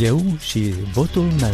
Eu și votul meu.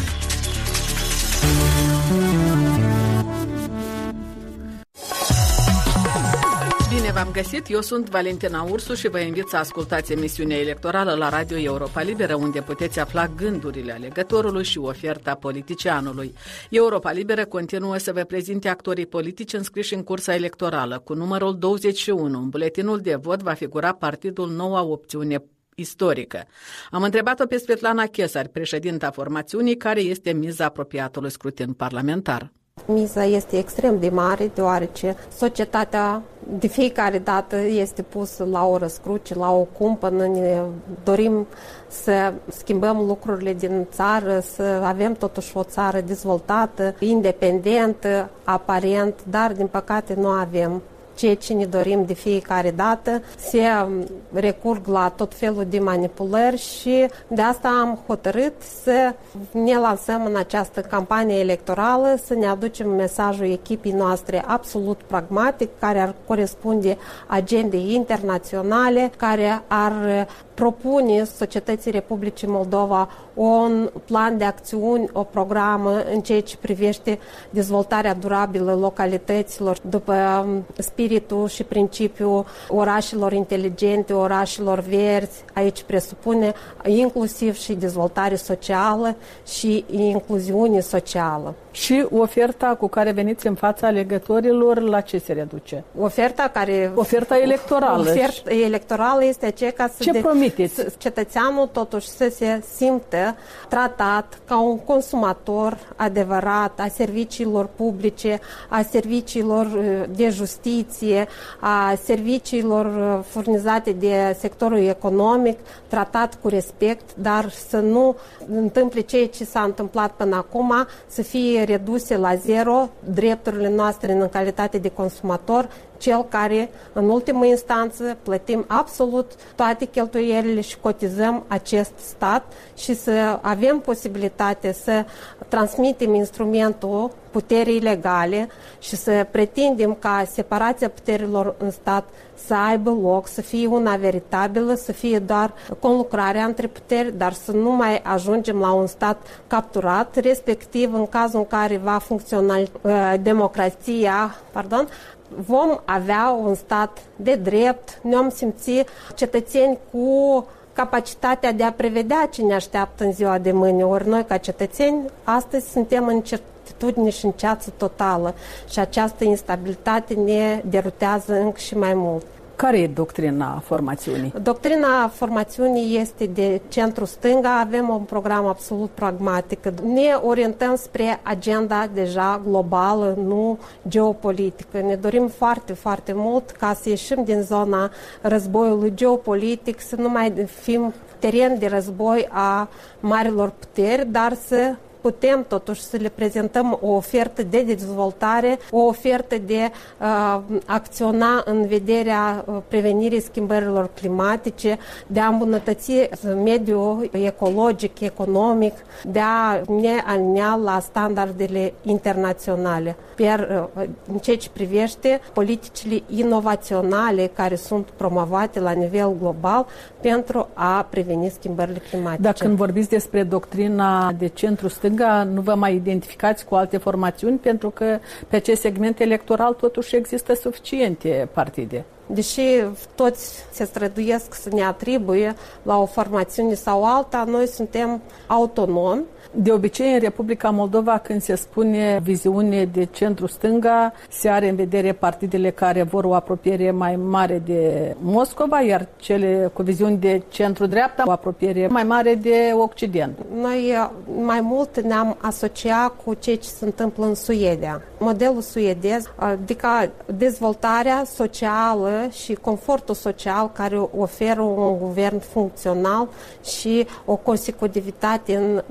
Bine v-am găsit, eu sunt Valentina Ursu și vă invit să ascultați emisiunea electorală la Radio Europa Liberă, unde puteți afla gândurile alegătorului și oferta politicianului. Europa Liberă continuă să vă prezinte actorii politici înscriși în cursa electorală. Cu numărul 21, în buletinul de vot va figura partidul Noua Opțiune istorică. Am întrebat-o pe Svetlana Chesar, președinta formațiunii, care este miza apropiatului scrutin parlamentar. Miza este extrem de mare, deoarece societatea de fiecare dată este pusă la o răscruce, la o cumpănă. Ne dorim să schimbăm lucrurile din țară, să avem totuși o țară dezvoltată, independentă, aparent, dar din păcate nu avem ceea ce ne dorim de fiecare dată, se um, recurg la tot felul de manipulări și de asta am hotărât să ne lansăm în această campanie electorală, să ne aducem mesajul echipii noastre absolut pragmatic, care ar corespunde agendei internaționale, care ar propune societății Republicii Moldova un plan de acțiuni, o programă în ceea ce privește dezvoltarea durabilă localităților după um, spiritul și principiul orașelor inteligente, orașelor verzi. Aici presupune inclusiv și dezvoltare socială și incluziune socială. Și oferta cu care veniți în fața alegătorilor, la ce se reduce? Oferta care... Oferta electorală. Oferta electorală este aceea ca să... Ce de, promiteți? Cetățeanul totuși să se simtă tratat ca un consumator adevărat a serviciilor publice, a serviciilor uh, de justiție, a serviciilor uh, furnizate de sectorul economic, tratat cu respect, dar să nu întâmple ceea ce s-a întâmplat până acum, să fie reduse la zero drepturile noastre în calitate de consumator, cel care, în ultimă instanță, plătim absolut toate cheltuielile și cotizăm acest stat și să avem posibilitate să transmitem instrumentul puterii legale și să pretindem ca separația puterilor în stat să aibă loc, să fie una veritabilă, să fie doar conlucrarea între puteri, dar să nu mai ajungem la un stat capturat, respectiv în cazul în care va funcționa uh, democrația, pardon, vom avea un stat de drept, ne-am simți cetățeni cu capacitatea de a prevedea ce ne așteaptă în ziua de mâine. Ori noi, ca cetățeni, astăzi suntem în certitudine și în ceață totală și această instabilitate ne derutează încă și mai mult. Care e doctrina formațiunii? Doctrina formațiunii este de centru-stânga. Avem un program absolut pragmatic. Ne orientăm spre agenda deja globală, nu geopolitică. Ne dorim foarte, foarte mult ca să ieșim din zona războiului geopolitic, să nu mai fim teren de război a marilor puteri, dar să putem totuși să le prezentăm o ofertă de dezvoltare, o ofertă de uh, acționa în vederea uh, prevenirii schimbărilor climatice, de a îmbunătăți mediul ecologic, economic, de a ne alinea la standardele internaționale. Iar uh, în ceea ce privește politicile inovaționale care sunt promovate la nivel global pentru a preveni schimbările climatice. Dacă când vorbiți despre doctrina de centru-stâng, stânga nu vă mai identificați cu alte formațiuni pentru că pe acest segment electoral totuși există suficiente partide. Deși toți se străduiesc să ne atribuie la o formațiune sau alta, noi suntem autonomi de obicei, în Republica Moldova, când se spune viziune de centru-stânga, se are în vedere partidele care vor o apropiere mai mare de Moscova, iar cele cu viziuni de centru-dreapta o apropiere mai mare de Occident. Noi uh, mai mult ne-am asociat cu ceea ce se întâmplă în Suedia. Modelul suedez, adică dezvoltarea socială și confortul social care oferă un guvern funcțional și o consecutivitate în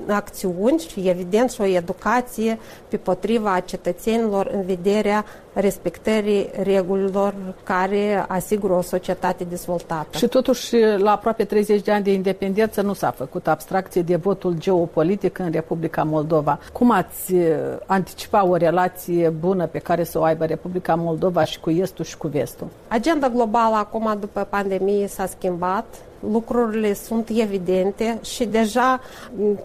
acțiuni și, evident, și o educație pe potriva cetățenilor în vederea respectării regulilor care asigură o societate dezvoltată. Și totuși, la aproape 30 de ani de independență nu s-a făcut abstracție de votul geopolitic în Republica Moldova. Cum ați uh, anticipa o relație bună pe care să o aibă Republica Moldova și cu Estul și cu Vestul? Agenda globală acum după pandemie s-a schimbat lucrurile sunt evidente și deja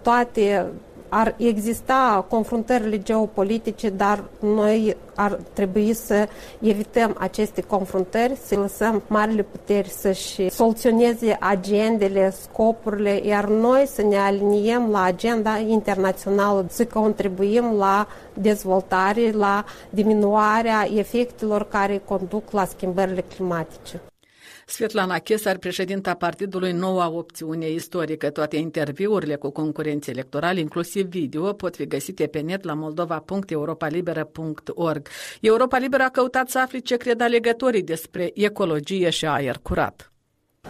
toate ar exista confruntările geopolitice, dar noi ar trebui să evităm aceste confruntări, să lăsăm marile puteri să-și soluționeze agendele, scopurile, iar noi să ne aliniem la agenda internațională, să contribuim la dezvoltare, la diminuarea efectelor care conduc la schimbările climatice. Svetlana Chesar, președinta partidului Noua Opțiune Istorică. Toate interviurile cu concurenți electorali, inclusiv video, pot fi găsite pe net la moldova.europalibera.org. Europa Liberă a căutat să afli ce cred alegătorii despre ecologie și aer curat.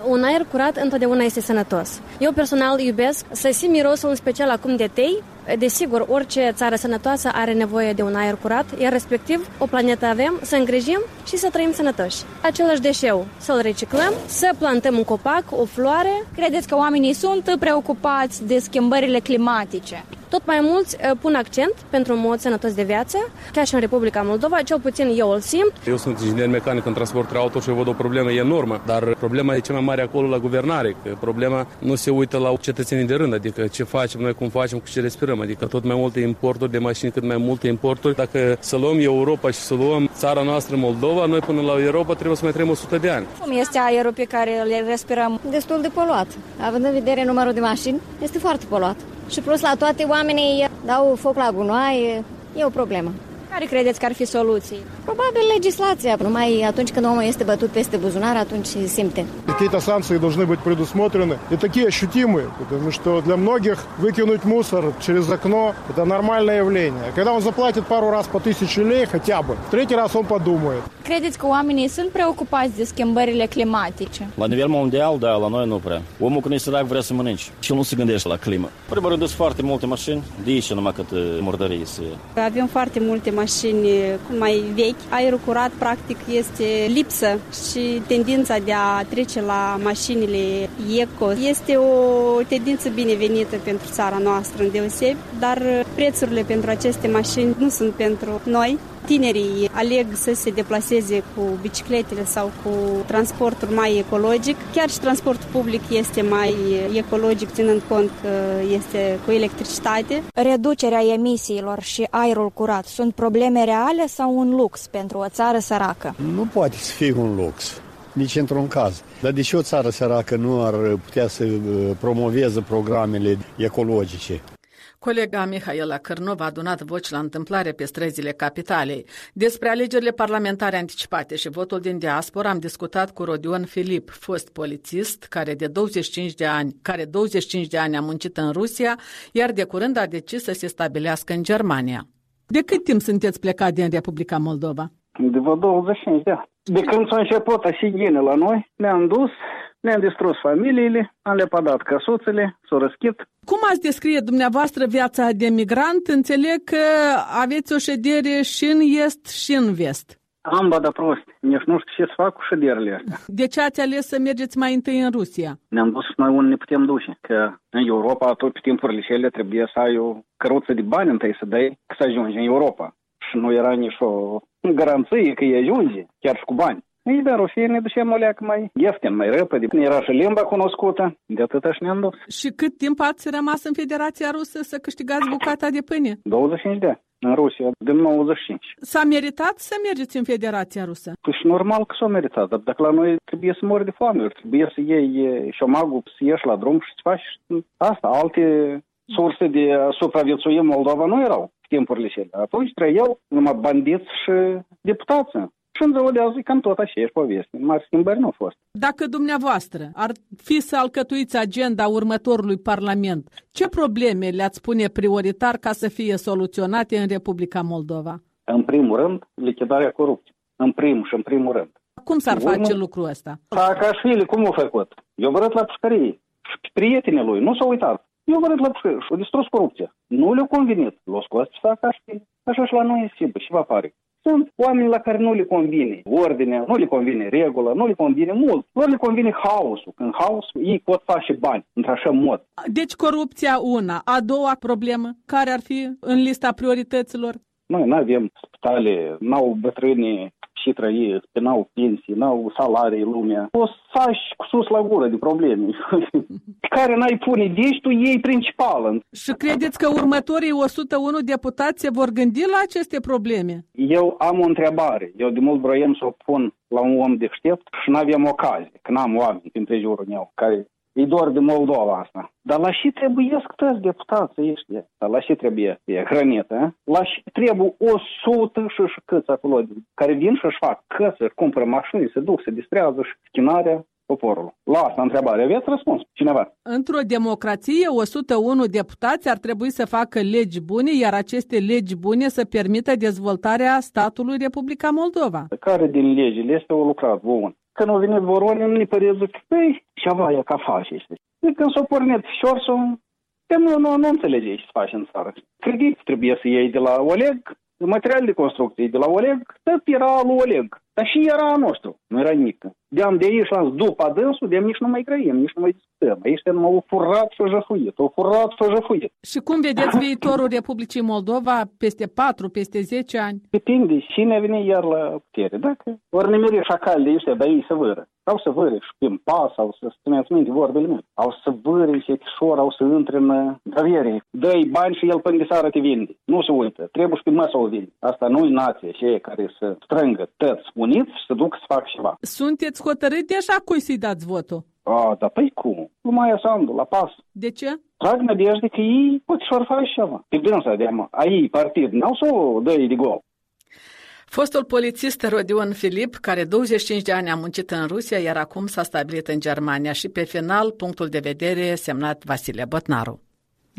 Un aer curat întotdeauna este sănătos. Eu personal iubesc să simt mirosul în special acum de tei. Desigur, orice țară sănătoasă are nevoie de un aer curat, iar respectiv o planetă avem, să îngrijim și să trăim sănătoși. Același deșeu să-l reciclăm, să plantăm un copac, o floare. Credeți că oamenii sunt preocupați de schimbările climatice? Tot mai mulți uh, pun accent pentru un mod sănătos de viață, chiar și în Republica Moldova, cel puțin eu îl simt. Eu sunt inginer mecanic în transport auto și văd o problemă enormă, dar problema e cea mai mare acolo la guvernare, că problema nu se uită la cetățenii de rând, adică ce facem noi, cum facem, cu ce respirăm, adică tot mai multe importuri de mașini, cât mai multe importuri. Dacă să luăm Europa și să luăm țara noastră Moldova, noi până la Europa trebuie să mai trăim 100 de ani. Cum este aerul pe care îl respirăm? Destul de poluat. Având în vedere numărul de mașini, este foarte poluat. Și plus la toate oamenii dau foc la gunoaie, e o problemă. Care credeți că ar fi soluții? Probabil legislația. Numai atunci când omul este bătut peste buzunar, atunci simte. Какие-то санкции должны быть предусмотрены и такие ощутимые, потому что для многих выкинуть мусор через окно – это нормальное явление. Когда он заплатит пару раз по тысяче лей хотя бы, в третий раз он подумает. Credeți că oamenii sunt preocupați de schimbările climatice? La nivel mondial, da, la noi nu prea. Omul când e sărac vrea să mănânci și nu se gândește la climă. În primul rând, sunt foarte multe mașini, de aici numai cât murdării se... Avem foarte multe mașini mai vechi. Aerul curat, practic, este lipsă și tendința de a trece la mașinile eco este o tendință binevenită pentru țara noastră în deosebi, dar prețurile pentru aceste mașini nu sunt pentru noi. Tinerii aleg să se deplaseze cu bicicletele sau cu transportul mai ecologic. Chiar și transportul public este mai ecologic, ținând cont că este cu electricitate. Reducerea emisiilor și aerul curat sunt probleme reale sau un lux pentru o țară săracă? Nu poate să fie un lux nici într-un caz. Dar de ce o țară săracă nu ar putea să uh, promoveze programele ecologice? Colega Mihaela Cărnov a adunat voci la întâmplare pe străzile capitalei. Despre alegerile parlamentare anticipate și votul din diaspora am discutat cu Rodion Filip, fost polițist, care de 25 de ani, care 25 de ani a muncit în Rusia, iar de curând a decis să se stabilească în Germania. De cât timp sunteți plecat din Republica Moldova? De vreo 25 de ani. De când s-a început asigine la noi, ne-am dus, ne-am distrus familiile, am lepădat căsuțele, s-au răschit. Cum ați descrie dumneavoastră viața de migrant? Înțeleg că aveți o ședere și în est și în vest. Am bada prost. Nici nu știu ce să fac cu șederile astea. De ce ați ales să mergeți mai întâi în Rusia? Ne-am dus noi unde ne putem duce. Că în Europa, tot pe timpurile cele, trebuie să ai o căruță de bani întâi să dai să ajungi în Europa. Și nu era nici o garanție că e ajunge, chiar și cu bani. Ei, dar Rusia ne ducem o leacă mai ieftin, mai repede. Era și limba cunoscută, de atât și ne-am dus. Și cât timp ați rămas în Federația Rusă să câștigați bucata de pâine? 25 de ani în Rusia, din 95. S-a meritat să mergeți în Federația Rusă? Păi și normal că s-a meritat, dar dacă la noi trebuie să mori de foame, trebuie să iei șomagul, să ieși la drum și să faci asta. Alte surse de supraviețuire Moldova nu erau timpurile cele. Atunci trăiau numai bandiți și deputații. Și în ziua de azi cam tot aceeași poveste. Mari schimbări nu au fost. Dacă dumneavoastră ar fi să alcătuiți agenda următorului Parlament, ce probleme le-ați pune prioritar ca să fie soluționate în Republica Moldova? În primul rând, lichidarea corupției. În primul și în primul rând. Cum s-ar urmă, face lucrul ăsta? Saakashvili cum a făcut? Eu văd la pușcărie. Și prietenii lui nu s-au uitat. Eu văd la pușcărie și a distrus corupția. Nu le-a convenit. L-a scos pe Saakashvili. Așa și la noi e simplu și va pare. Sunt oameni la care nu le convine ordinea, nu le convine regulă, nu le convine mult. Lor le convine haosul. Când haosul, ei pot face bani într-așa mod. Deci corupția una. A doua problemă, care ar fi în lista priorităților? Noi nu avem spitale, n-au bătrâni și trăiesc, n-au pensii, n-au salarii lumea. O să faci cu sus la gură de probleme care n-ai pune deștul ei principală. Și credeți că următorii 101 deputați se vor gândi la aceste probleme? Eu am o întrebare. Eu de mult vroiam să o pun la un om deștept și n-aveam ocazie, că n-am oameni printre jurul meu care E doar de Moldova asta. Dar la și trebuie toți deputații ăștia? Dar la și trebuie e hrănită? La și trebuie o sută și și câți acolo, care vin și-și fac căți, își cumpără mașini, se duc, se distrează și schinarea poporul. La asta întrebare aveți răspuns? Cineva? Într-o democrație, 101 deputați ar trebui să facă legi bune, iar aceste legi bune să permită dezvoltarea statului Republica Moldova. Care din legile este o lucrat bun? Când au venit Voronin, ne părea că, păi, ceva e ca face. Și când s-a pornit șorsul, nu, nu, nu înțelege ce se face în țară. Credit trebuie să iei de la Oleg, material de construcție de la Oleg, tot era lui Oleg. Dar și era a nostru, nu era nimic. De-am de aici la după adânsul, de nici nu mai grăim, nici nu mai discutăm. Aici numai o furat și o jăfuit, o furat și o jăfuit. Și cum vedeți viitorul Republicii Moldova peste 4, peste 10 ani? Depinde cine vine iar la putere. Dacă ori nemeri șacal de ăștia, dar ei să vără. Au să vără și prin pas, au să țineți minte vorbele mele. Au să vără și etișor, au să intre în avere. Dă-i bani și el până de seară te vinde. Nu se uită. Trebuie și pe masă o vinde. Asta nu-i nație, și care să strângă tăți uniți și să duc să fac ceva. Sunteți hotărât deja cui să-i dați votul? A, dar păi cum? Lumea Sandu, la pas. De ce? Trag nădejde că ei pot și-or face ceva. Pe dânsa de a ei partid, n-au să o dă de gol. Fostul polițist Rodion Filip, care 25 de ani a muncit în Rusia, iar acum s-a stabilit în Germania și pe final punctul de vedere semnat Vasile Botnaru.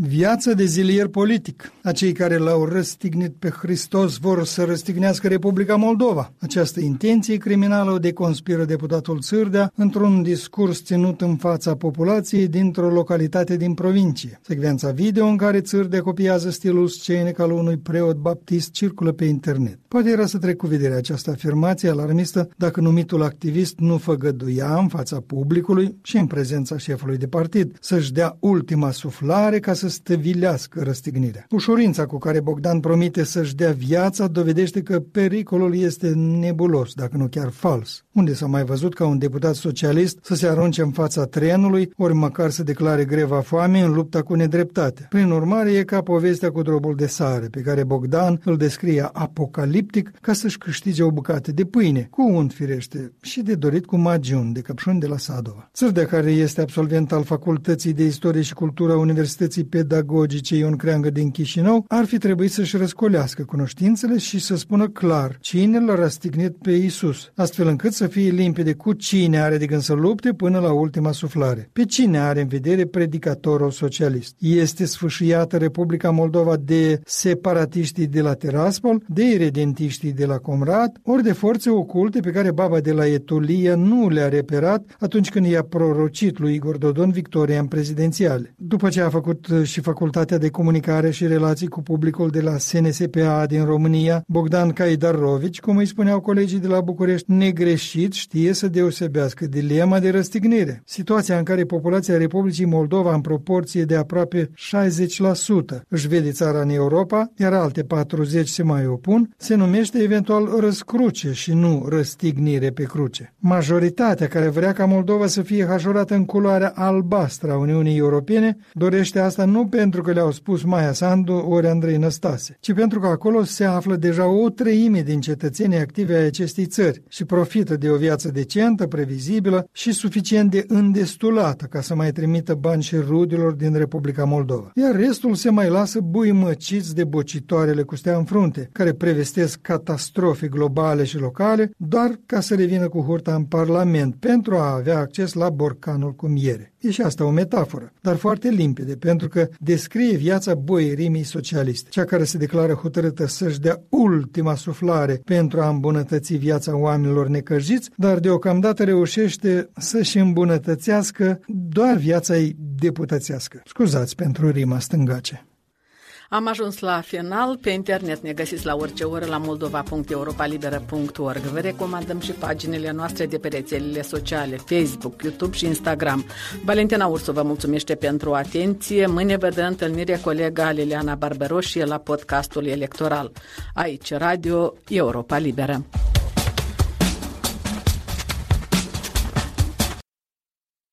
Viața de zilier politic. Acei care l-au răstignit pe Hristos vor să răstignească Republica Moldova. Această intenție criminală o deconspiră deputatul Țârdea într-un discurs ținut în fața populației dintr-o localitate din provincie. Secvența video în care Țârdea copiază stilul scenic al unui preot baptist circulă pe internet. Poate era să trec cu vederea această afirmație alarmistă dacă numitul activist nu făgăduia în fața publicului și în prezența șefului de partid să-și dea ultima suflare ca să stăvilească răstignirea. Ușurința cu care Bogdan promite să-și dea viața dovedește că pericolul este nebulos, dacă nu chiar fals. Unde s-a mai văzut ca un deputat socialist să se arunce în fața trenului, ori măcar să declare greva foamei în lupta cu nedreptatea. Prin urmare, e ca povestea cu drobul de sare, pe care Bogdan îl descrie apocaliptic ca să-și câștige o bucată de pâine, cu unt firește, și de dorit cu magiun de căpșuni de la Sadova. Țârdea, care este absolvent al Facultății de Istorie și Cultură a Universității pedagogice Ion Creangă din Chișinău, ar fi trebuit să-și răscolească cunoștințele și să spună clar cine l-a răstignit pe Isus, astfel încât să fie limpede cu cine are de gând să lupte până la ultima suflare. Pe cine are în vedere predicatorul socialist? Este sfâșiată Republica Moldova de separatiștii de la Teraspol, de iredentiștii de la Comrat, ori de forțe oculte pe care baba de la Etulia nu le-a reperat atunci când i-a prorocit lui Igor Dodon victoria în prezidențiale. După ce a făcut și Facultatea de Comunicare și Relații cu Publicul de la SNSPA din România, Bogdan Caidarovici, cum îi spuneau colegii de la București, negreșit știe să deosebească dilema de răstignire. Situația în care populația Republicii Moldova în proporție de aproape 60% își vede țara în Europa, iar alte 40 se mai opun, se numește eventual răscruce și nu răstignire pe cruce. Majoritatea care vrea ca Moldova să fie hajurată în culoarea albastră a Uniunii Europene dorește asta nu pentru că le-au spus Maia Sandu ori Andrei Năstase, ci pentru că acolo se află deja o treime din cetățenii active ai acestei țări și profită de o viață decentă, previzibilă și suficient de îndestulată ca să mai trimită bani și rudilor din Republica Moldova. Iar restul se mai lasă buimăciți de bocitoarele cu stea în frunte, care prevestesc catastrofe globale și locale doar ca să revină cu hurta în Parlament pentru a avea acces la borcanul cu miere. E și asta o metaforă, dar foarte limpede, pentru că descrie viața boierimii socialiste, cea care se declară hotărâtă să-și dea ultima suflare pentru a îmbunătăți viața oamenilor necăjiți, dar deocamdată reușește să-și îmbunătățească doar viața ei deputățească. Scuzați pentru rima stângace. Am ajuns la final. Pe internet ne găsiți la orice oră la moldova.europalibera.org. Vă recomandăm și paginile noastre de pe rețelele sociale, Facebook, YouTube și Instagram. Valentina Ursu vă mulțumește pentru atenție. Mâine vă dă întâlnire colega Liliana Barberoșie la podcastul electoral. Aici, Radio Europa Liberă.